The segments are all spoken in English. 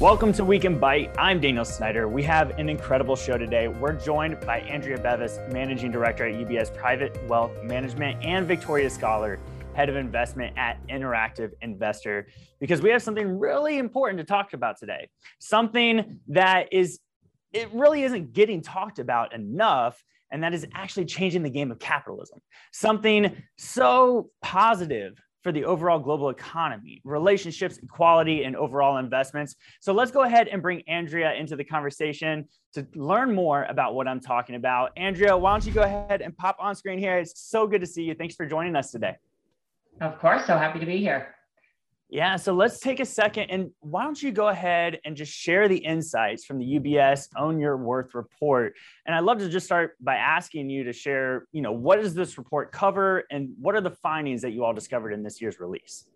Welcome to Weekend Bite. I'm Daniel Snyder. We have an incredible show today. We're joined by Andrea Bevis, Managing Director at UBS Private Wealth Management, and Victoria Scholar, Head of Investment at Interactive Investor, because we have something really important to talk about today. Something that is, it really isn't getting talked about enough, and that is actually changing the game of capitalism. Something so positive for the overall global economy, relationships, equality, and overall investments. So let's go ahead and bring Andrea into the conversation to learn more about what I'm talking about. Andrea, why don't you go ahead and pop on screen here? It's so good to see you. Thanks for joining us today. Of course, so happy to be here. Yeah, so let's take a second and why don't you go ahead and just share the insights from the UBS Own Your Worth report? And I'd love to just start by asking you to share, you know, what does this report cover and what are the findings that you all discovered in this year's release?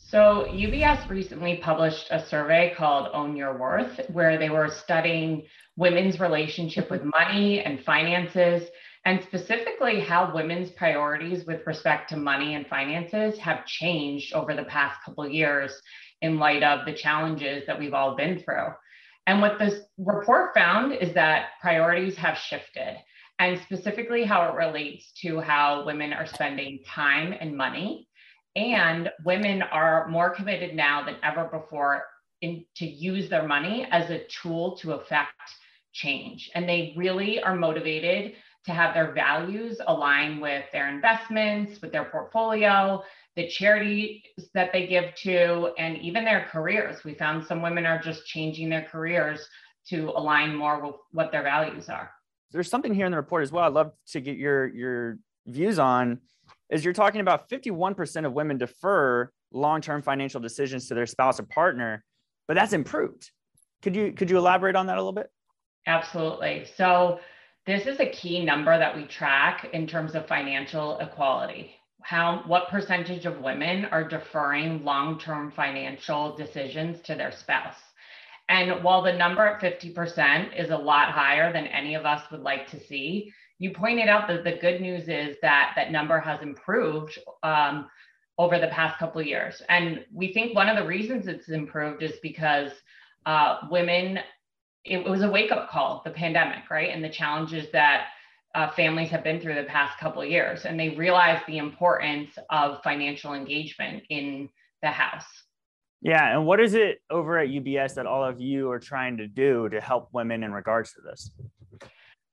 So, UBS recently published a survey called Own Your Worth, where they were studying women's relationship with money and finances and specifically how women's priorities with respect to money and finances have changed over the past couple of years in light of the challenges that we've all been through. And what this report found is that priorities have shifted, and specifically how it relates to how women are spending time and money. And women are more committed now than ever before in, to use their money as a tool to affect change. And they really are motivated to have their values align with their investments, with their portfolio, the charities that they give to, and even their careers. We found some women are just changing their careers to align more with what their values are. There's something here in the report as well. I'd love to get your your views on. Is you're talking about 51% of women defer long-term financial decisions to their spouse or partner, but that's improved. Could you could you elaborate on that a little bit? Absolutely. So this is a key number that we track in terms of financial equality. How, what percentage of women are deferring long term financial decisions to their spouse? And while the number at 50% is a lot higher than any of us would like to see, you pointed out that the good news is that that number has improved um, over the past couple of years. And we think one of the reasons it's improved is because uh, women it was a wake up call, the pandemic, right? And the challenges that uh, families have been through the past couple of years. And they realized the importance of financial engagement in the house. Yeah. And what is it over at UBS that all of you are trying to do to help women in regards to this?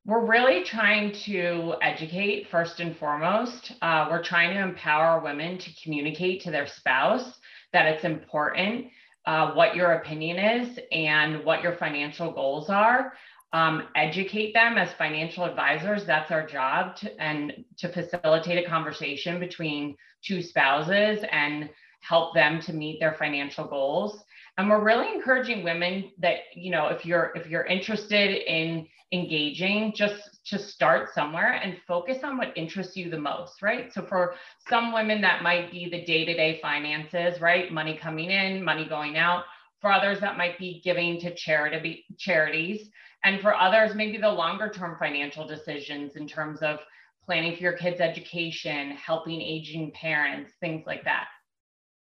We're really trying to educate first and foremost. Uh, we're trying to empower women to communicate to their spouse that it's important uh, what your opinion is and what your financial goals are. Um, educate them as financial advisors. That's our job, to, and to facilitate a conversation between two spouses and help them to meet their financial goals. And we're really encouraging women that you know if you're if you're interested in engaging, just to start somewhere and focus on what interests you the most, right? So for some women, that might be the day to day finances, right? Money coming in, money going out. For others, that might be giving to charity, charities. And for others, maybe the longer term financial decisions in terms of planning for your kids' education, helping aging parents, things like that.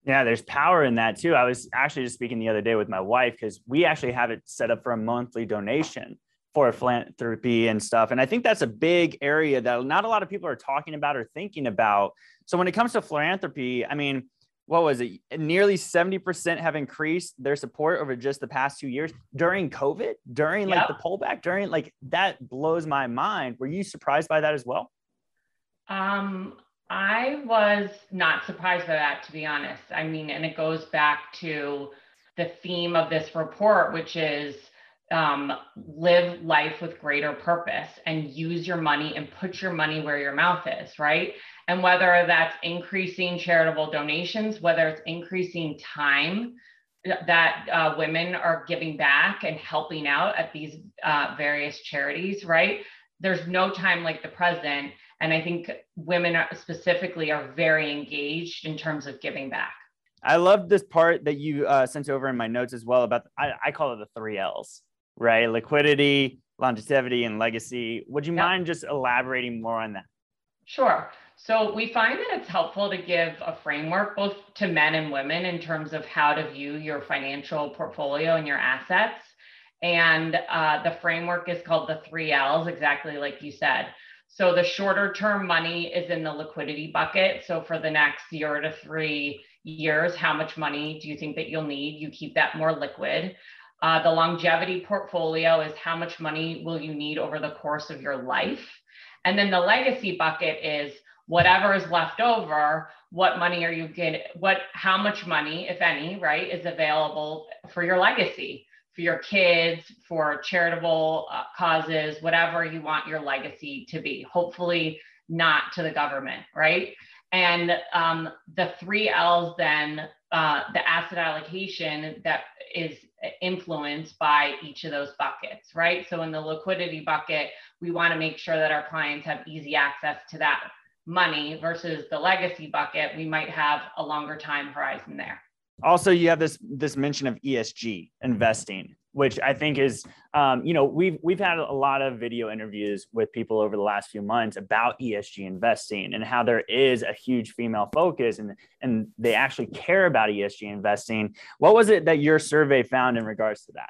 Yeah, there's power in that too. I was actually just speaking the other day with my wife because we actually have it set up for a monthly donation for philanthropy and stuff. And I think that's a big area that not a lot of people are talking about or thinking about. So when it comes to philanthropy, I mean, what was it? Nearly 70% have increased their support over just the past two years during COVID, during like the pullback, during like that blows my mind. Were you surprised by that as well? Um, I was not surprised by that, to be honest. I mean, and it goes back to the theme of this report, which is um, live life with greater purpose and use your money and put your money where your mouth is, right? And whether that's increasing charitable donations, whether it's increasing time that uh, women are giving back and helping out at these uh, various charities, right? There's no time like the present. And I think women are, specifically are very engaged in terms of giving back. I love this part that you uh, sent over in my notes as well about, I, I call it the three L's right? Liquidity, longevity, and legacy. Would you yep. mind just elaborating more on that? Sure. So we find that it's helpful to give a framework both to men and women in terms of how to view your financial portfolio and your assets. And uh, the framework is called the three L's, exactly like you said. So the shorter term money is in the liquidity bucket. So for the next year to three years, how much money do you think that you'll need? You keep that more liquid. Uh, the longevity portfolio is how much money will you need over the course of your life? And then the legacy bucket is whatever is left over, what money are you getting? What, how much money, if any, right, is available for your legacy, for your kids, for charitable uh, causes, whatever you want your legacy to be. Hopefully, not to the government, right? And um, the three L's then, uh, the asset allocation that is influenced by each of those buckets, right? So in the liquidity bucket, we want to make sure that our clients have easy access to that money versus the legacy bucket, we might have a longer time horizon there. Also, you have this this mention of ESG investing, which I think is, um, you know, we've we've had a lot of video interviews with people over the last few months about ESG investing and how there is a huge female focus and and they actually care about ESG investing. What was it that your survey found in regards to that?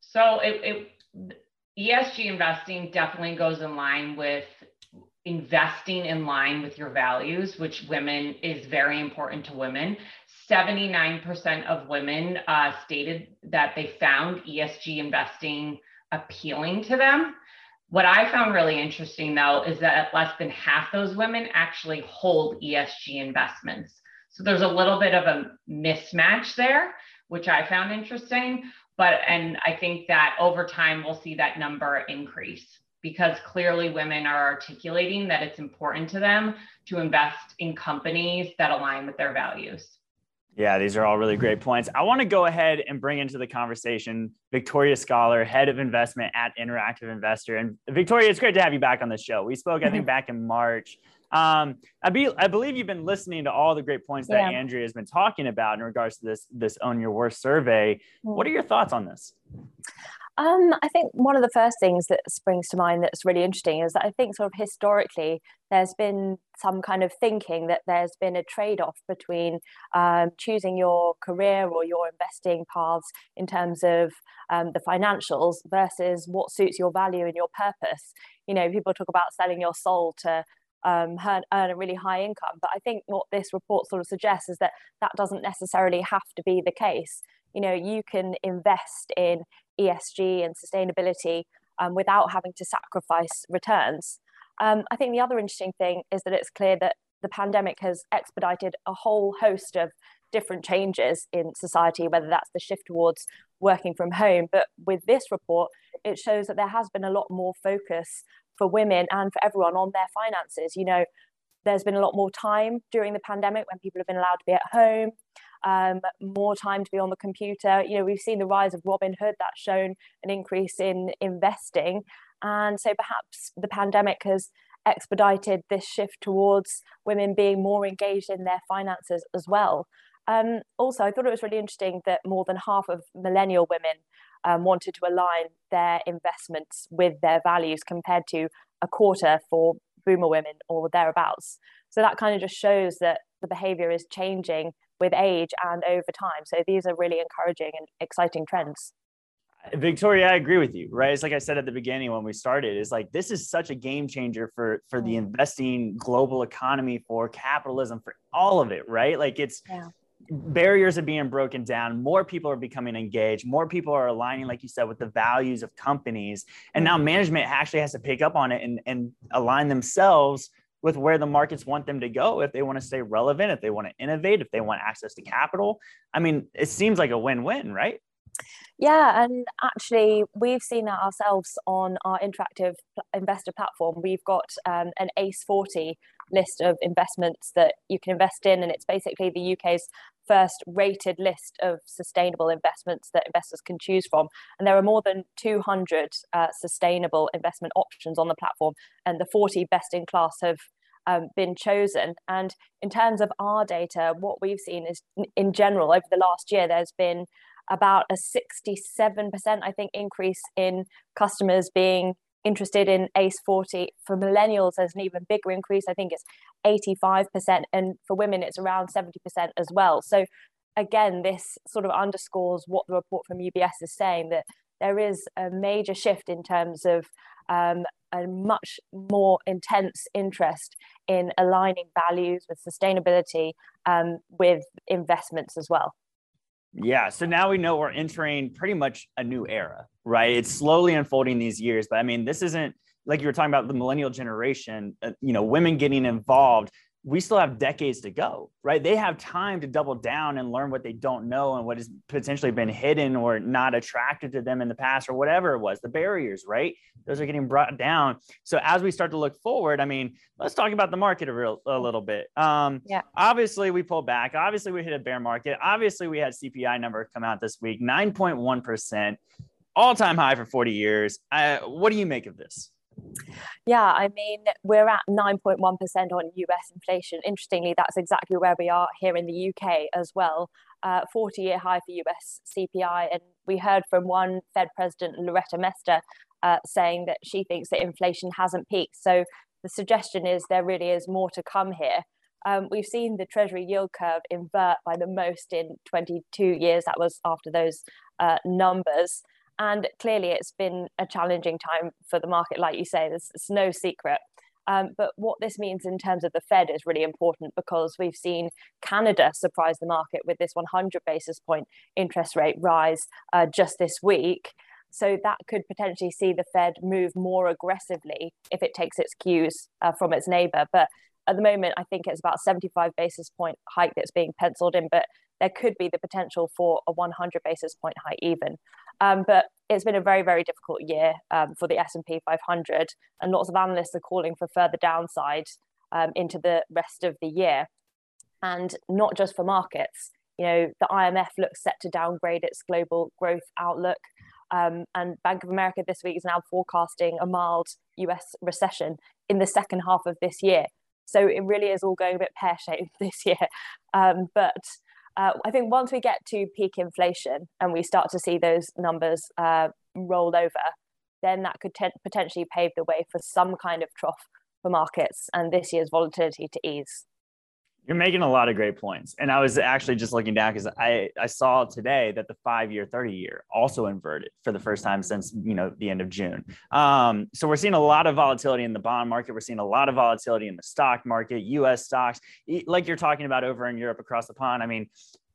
So it, it ESG investing definitely goes in line with investing in line with your values, which women is very important to women. 79% of women uh, stated that they found ESG investing appealing to them. What I found really interesting though is that less than half those women actually hold ESG investments. So there's a little bit of a mismatch there, which I found interesting. But, and I think that over time, we'll see that number increase because clearly women are articulating that it's important to them to invest in companies that align with their values. Yeah, these are all really great points. I want to go ahead and bring into the conversation Victoria Scholar, head of investment at Interactive Investor. And Victoria, it's great to have you back on the show. We spoke, I think, back in March. Um, I, be, I believe you've been listening to all the great points that yeah. Andrea has been talking about in regards to this this Own Your Worth survey. What are your thoughts on this? Um, I think one of the first things that springs to mind that's really interesting is that I think sort of historically there's been some kind of thinking that there's been a trade-off between um, choosing your career or your investing paths in terms of um, the financials versus what suits your value and your purpose. You know, people talk about selling your soul to um, earn, earn a really high income, but I think what this report sort of suggests is that that doesn't necessarily have to be the case you know you can invest in ESG and sustainability um, without having to sacrifice returns. Um, I think the other interesting thing is that it's clear that the pandemic has expedited a whole host of different changes in society, whether that's the shift towards working from home. But with this report, it shows that there has been a lot more focus for women and for everyone on their finances. You know, there's been a lot more time during the pandemic when people have been allowed to be at home um, more time to be on the computer. You know, we've seen the rise of Robinhood that's shown an increase in investing. And so perhaps the pandemic has expedited this shift towards women being more engaged in their finances as well. Um, also, I thought it was really interesting that more than half of millennial women um, wanted to align their investments with their values compared to a quarter for boomer women or thereabouts. So that kind of just shows that the behavior is changing with age and over time. So these are really encouraging and exciting trends. Victoria, I agree with you, right? It's like I said at the beginning when we started, it's like this is such a game changer for for the investing global economy, for capitalism, for all of it, right? Like it's yeah. barriers are being broken down, more people are becoming engaged, more people are aligning, like you said, with the values of companies. And now management actually has to pick up on it and, and align themselves with where the markets want them to go if they want to stay relevant, if they want to innovate, if they want access to capital. I mean, it seems like a win win, right? Yeah, and actually, we've seen that ourselves on our interactive investor platform. We've got um, an ACE 40 list of investments that you can invest in, and it's basically the UK's first rated list of sustainable investments that investors can choose from. And there are more than 200 uh, sustainable investment options on the platform, and the 40 best in class have um, been chosen. And in terms of our data, what we've seen is in general over the last year, there's been about a 67%, I think, increase in customers being interested in ACE 40. For millennials, there's an even bigger increase. I think it's 85%. And for women, it's around 70% as well. So, again, this sort of underscores what the report from UBS is saying that there is a major shift in terms of um, a much more intense interest in aligning values with sustainability um, with investments as well. Yeah. So now we know we're entering pretty much a new era, right? It's slowly unfolding these years. But I mean, this isn't like you were talking about the millennial generation, uh, you know, women getting involved we still have decades to go, right? They have time to double down and learn what they don't know and what has potentially been hidden or not attracted to them in the past or whatever it was, the barriers, right? Those are getting brought down. So as we start to look forward, I mean, let's talk about the market a real a little bit. Um, yeah. Obviously, we pulled back. Obviously, we hit a bear market. Obviously, we had CPI number come out this week, 9.1%, all time high for 40 years. Uh, what do you make of this? Yeah, I mean, we're at 9.1% on US inflation. Interestingly, that's exactly where we are here in the UK as well. 40 uh, year high for US CPI. And we heard from one Fed president, Loretta Mester, uh, saying that she thinks that inflation hasn't peaked. So the suggestion is there really is more to come here. Um, we've seen the Treasury yield curve invert by the most in 22 years. That was after those uh, numbers. And clearly, it's been a challenging time for the market, like you say, there's, there's no secret. Um, but what this means in terms of the Fed is really important because we've seen Canada surprise the market with this 100 basis point interest rate rise uh, just this week. So that could potentially see the Fed move more aggressively if it takes its cues uh, from its neighbor. But at the moment, I think it's about 75 basis point hike that's being penciled in, but there could be the potential for a 100 basis point hike even. Um, but it's been a very, very difficult year um, for the S&P 500, and lots of analysts are calling for further downside um, into the rest of the year. And not just for markets. You know, the IMF looks set to downgrade its global growth outlook. Um, and Bank of America this week is now forecasting a mild US recession in the second half of this year. So it really is all going a bit pear shaped this year. Um, but uh, I think once we get to peak inflation and we start to see those numbers uh, roll over, then that could potentially pave the way for some kind of trough for markets and this year's volatility to ease. You're making a lot of great points. And I was actually just looking down because I, I saw today that the five year, 30 year also inverted for the first time since, you know, the end of June. Um, so we're seeing a lot of volatility in the bond market. We're seeing a lot of volatility in the stock market, US stocks, like you're talking about over in Europe across the pond. I mean,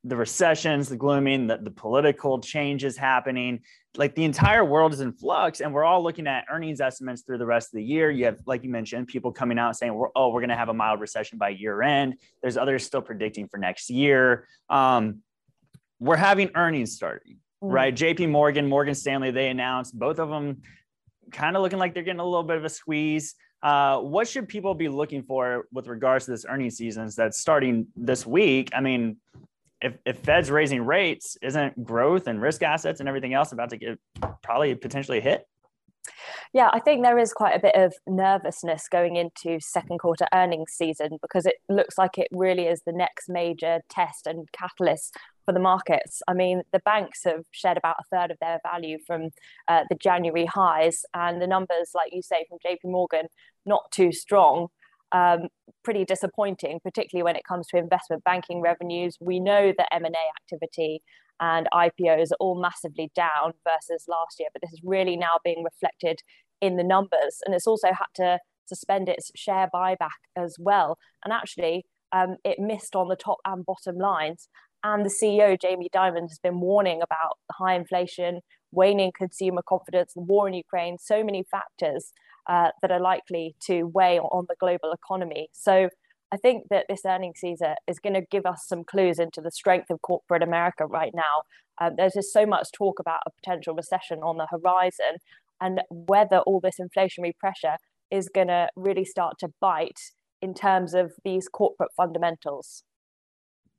the recessions, the glooming, the, the political changes happening. Like the entire world is in flux, and we're all looking at earnings estimates through the rest of the year. You have, like you mentioned, people coming out saying, "Oh, we're going to have a mild recession by year end." There's others still predicting for next year. Um, we're having earnings starting, mm. right? J.P. Morgan, Morgan Stanley, they announced both of them, kind of looking like they're getting a little bit of a squeeze. Uh, what should people be looking for with regards to this earnings season that's starting this week? I mean, if, if Fed's raising rates, isn't growth and risk assets and everything else about to get probably potentially hit? Yeah, I think there is quite a bit of nervousness going into second quarter earnings season because it looks like it really is the next major test and catalyst for the markets. I mean, the banks have shed about a third of their value from uh, the January highs, and the numbers, like you say, from JP Morgan, not too strong um, pretty disappointing, particularly when it comes to investment banking revenues. We know that M&A activity and IPOs are all massively down versus last year, but this is really now being reflected in the numbers. And it's also had to suspend its share buyback as well. And actually, um, it missed on the top and bottom lines. And the CEO, Jamie Dimon, has been warning about high inflation, waning consumer confidence, the war in Ukraine, so many factors uh, that are likely to weigh on the global economy. So I think that this earnings season is going to give us some clues into the strength of corporate America right now. Um, there's just so much talk about a potential recession on the horizon and whether all this inflationary pressure is going to really start to bite in terms of these corporate fundamentals.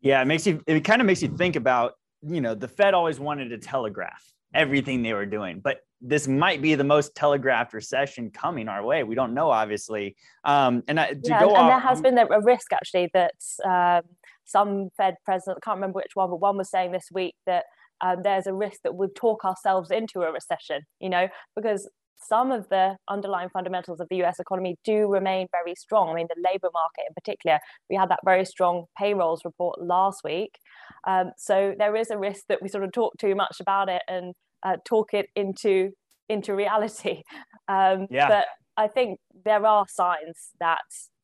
Yeah, it makes you it kind of makes you think about, you know, the Fed always wanted to telegraph everything they were doing, but this might be the most telegraphed recession coming our way. We don't know, obviously. Um, and I, yeah, and, off, and, there has been a risk actually that um, some Fed president, I can't remember which one, but one was saying this week that um, there's a risk that we'd talk ourselves into a recession, you know, because some of the underlying fundamentals of the US economy do remain very strong. I mean, the labor market in particular, we had that very strong payrolls report last week. Um, so there is a risk that we sort of talk too much about it and uh, talk it into into reality. Um, yeah. But I think there are signs that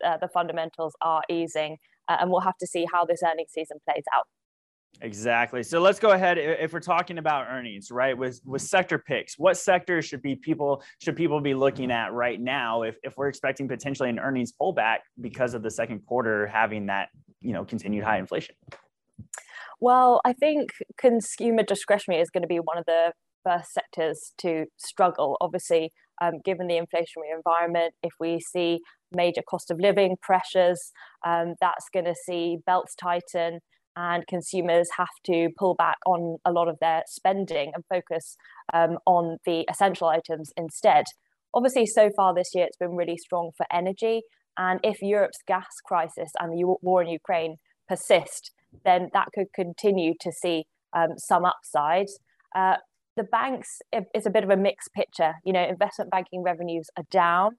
uh, the fundamentals are easing, uh, and we'll have to see how this earnings season plays out. Exactly. So let's go ahead. If we're talking about earnings, right, with with sector picks, what sectors should be people should people be looking at right now if, if we're expecting potentially an earnings pullback because of the second quarter having that you know continued high inflation? Well, I think consumer discretionary is going to be one of the first sectors to struggle. Obviously, um, given the inflationary environment, if we see major cost of living pressures, um, that's going to see belts tighten and consumers have to pull back on a lot of their spending and focus um, on the essential items instead. Obviously, so far this year, it's been really strong for energy. And if Europe's gas crisis and the war in Ukraine persist, then that could continue to see um, some upside. Uh, the banks, it's a bit of a mixed picture. You know, investment banking revenues are down,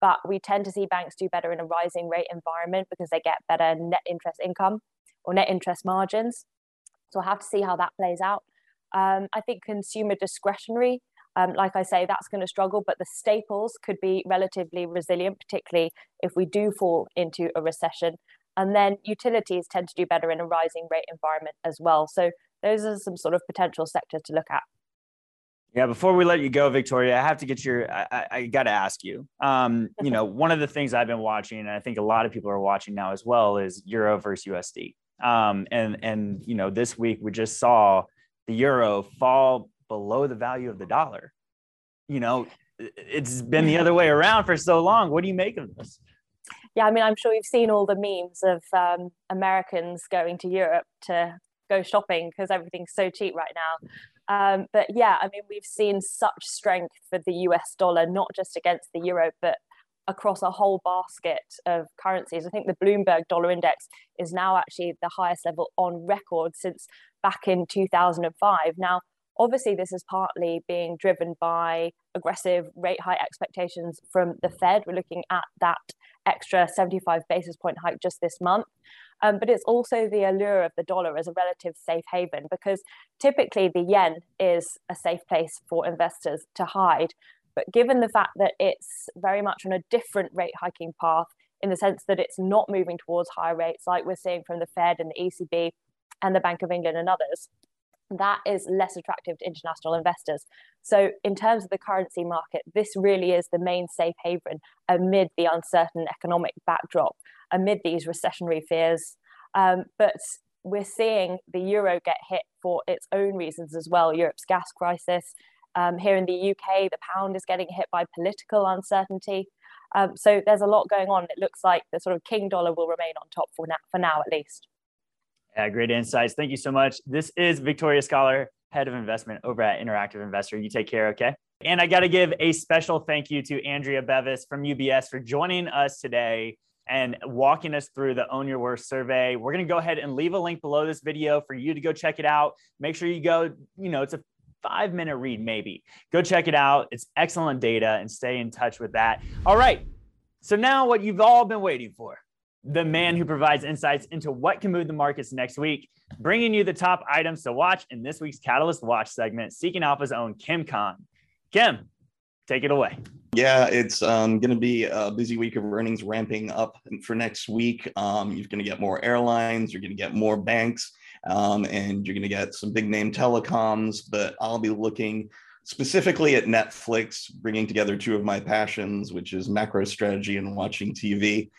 but we tend to see banks do better in a rising rate environment because they get better net interest income or net interest margins. So we'll have to see how that plays out. Um, I think consumer discretionary, um, like I say, that's going to struggle, but the staples could be relatively resilient, particularly if we do fall into a recession. And then utilities tend to do better in a rising rate environment as well. So those are some sort of potential sectors to look at. Yeah, before we let you go, Victoria, I have to get your. I, I got to ask you. Um, you know, one of the things I've been watching, and I think a lot of people are watching now as well, is Euro versus USD. Um, and and you know, this week we just saw the euro fall below the value of the dollar. You know, it's been the other way around for so long. What do you make of this? Yeah, I mean, I'm sure you've seen all the memes of um, Americans going to Europe to go shopping because everything's so cheap right now. Um, but yeah, I mean, we've seen such strength for the US dollar, not just against the euro, but across a whole basket of currencies. I think the Bloomberg dollar index is now actually the highest level on record since back in 2005. Now, obviously, this is partly being driven by aggressive rate hike expectations from the Fed. We're looking at that extra 75 basis point hike just this month. Um, but it's also the allure of the dollar as a relative safe haven because typically the yen is a safe place for investors to hide. But given the fact that it's very much on a different rate hiking path, in the sense that it's not moving towards higher rates like we're seeing from the Fed and the ECB and the Bank of England and others, that is less attractive to international investors. So, in terms of the currency market, this really is the main safe haven amid the uncertain economic backdrop, amid these recessionary fears. Um, but we're seeing the euro get hit for its own reasons as well Europe's gas crisis, um, here in the UK, the pound is getting hit by political uncertainty. Um, so there's a lot going on. It looks like the sort of king dollar will remain on top for now, for now at least. Yeah, great insights. Thank you so much. This is Victoria Scholar, head of investment over at Interactive Investor. You take care, okay? And I got to give a special thank you to Andrea Bevis from UBS for joining us today and walking us through the Own Your Worth survey. We're going to go ahead and leave a link below this video for you to go check it out. Make sure you go, you know, it's a five minute read, maybe. Go check it out. It's excellent data and stay in touch with that. All right. So now what you've all been waiting for the man who provides insights into what can move the markets next week, bringing you the top items to watch in this week's Catalyst Watch segment, Seeking Alpha's own Kim Khan. Kim, take it away. Yeah, it's um, going to be a busy week of earnings ramping up for next week. Um, you're going to get more airlines, you're going to get more banks, um, and you're going to get some big name telecoms. But I'll be looking specifically at Netflix, bringing together two of my passions, which is macro strategy and watching TV.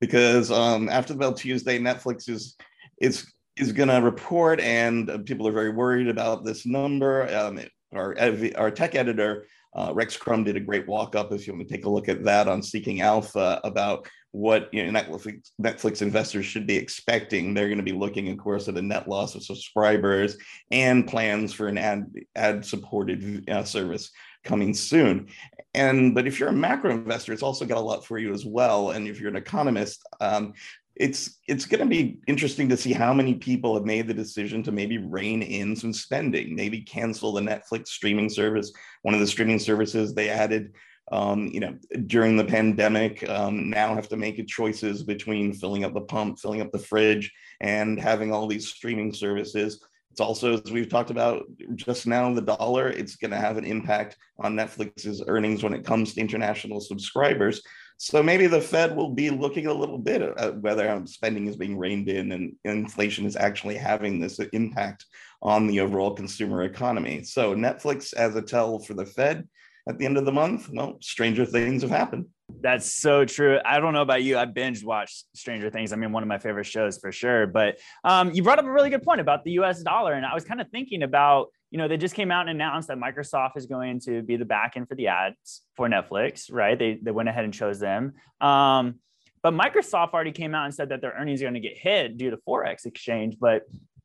Because um, after the Bell Tuesday, Netflix is is is going to report, and people are very worried about this number. Um, our our tech editor uh, Rex Crum did a great walk up if you want to take a look at that on Seeking Alpha about what you know, Netflix, Netflix investors should be expecting. They're going to be looking, of course, at a net loss of subscribers and plans for an ad ad supported uh, service coming soon. And but if you're a macro investor, it's also got a lot for you as well. And if you're an economist, um, it's it's going to be interesting to see how many people have made the decision to maybe rein in some spending, maybe cancel the Netflix streaming service. One of the streaming services they added, um, you know, during the pandemic, um, now have to make choices between filling up the pump, filling up the fridge, and having all these streaming services. It's also, as we've talked about just now, the dollar. It's going to have an impact on Netflix's earnings when it comes to international subscribers. So maybe the Fed will be looking a little bit at whether spending is being reined in and inflation is actually having this impact on the overall consumer economy. So Netflix as a tell for the Fed at the end of the month, well, stranger things have happened. That's so true. I don't know about you. I binge watched Stranger Things. I mean, one of my favorite shows for sure. But um, you brought up a really good point about the US dollar. And I was kind of thinking about you know, they just came out and announced that Microsoft is going to be the backend for the ads for Netflix, right? They, they went ahead and chose them. Um, but Microsoft already came out and said that their earnings are going to get hit due to Forex exchange, but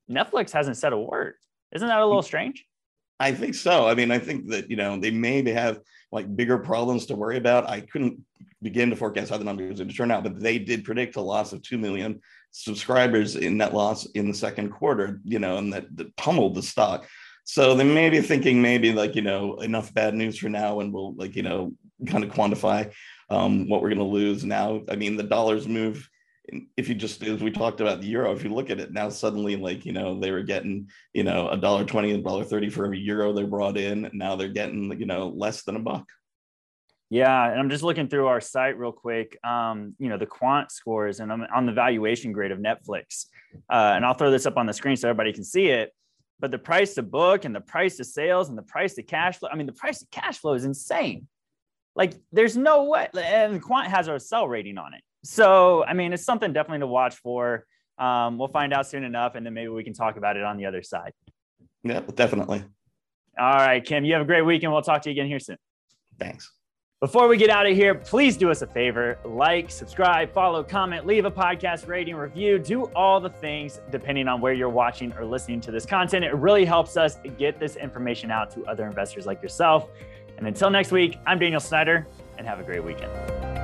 Netflix hasn't said a word. Isn't that a little strange? I think so. I mean, I think that, you know, they maybe have like bigger problems to worry about. I couldn't begin to forecast how the numbers would turn out, but they did predict a loss of 2 million subscribers in net loss in the second quarter, you know, and that, that pummeled the stock. So they may be thinking maybe like, you know, enough bad news for now and we'll like, you know, kind of quantify um, what we're going to lose now. I mean, the dollars move. If you just, as we talked about the euro, if you look at it now, suddenly like, you know, they were getting, you know, a dollar 20, a dollar 30 for every euro they brought in. Now they're getting, you know, less than a buck. Yeah, and I'm just looking through our site real quick. Um, you know, the quant scores, and I'm on the valuation grade of Netflix. Uh, and I'll throw this up on the screen so everybody can see it but the price to book and the price to sales and the price to cash flow, I mean, the price to cash flow is insane. Like there's no way, and the Quant has our sell rating on it. So, I mean, it's something definitely to watch for. Um, we'll find out soon enough, and then maybe we can talk about it on the other side. Yeah, definitely. All right, Kim, you have a great weekend. We'll talk to you again here soon. Thanks. Before we get out of here, please do us a favor like, subscribe, follow, comment, leave a podcast rating, review, do all the things depending on where you're watching or listening to this content. It really helps us get this information out to other investors like yourself. And until next week, I'm Daniel Snyder, and have a great weekend.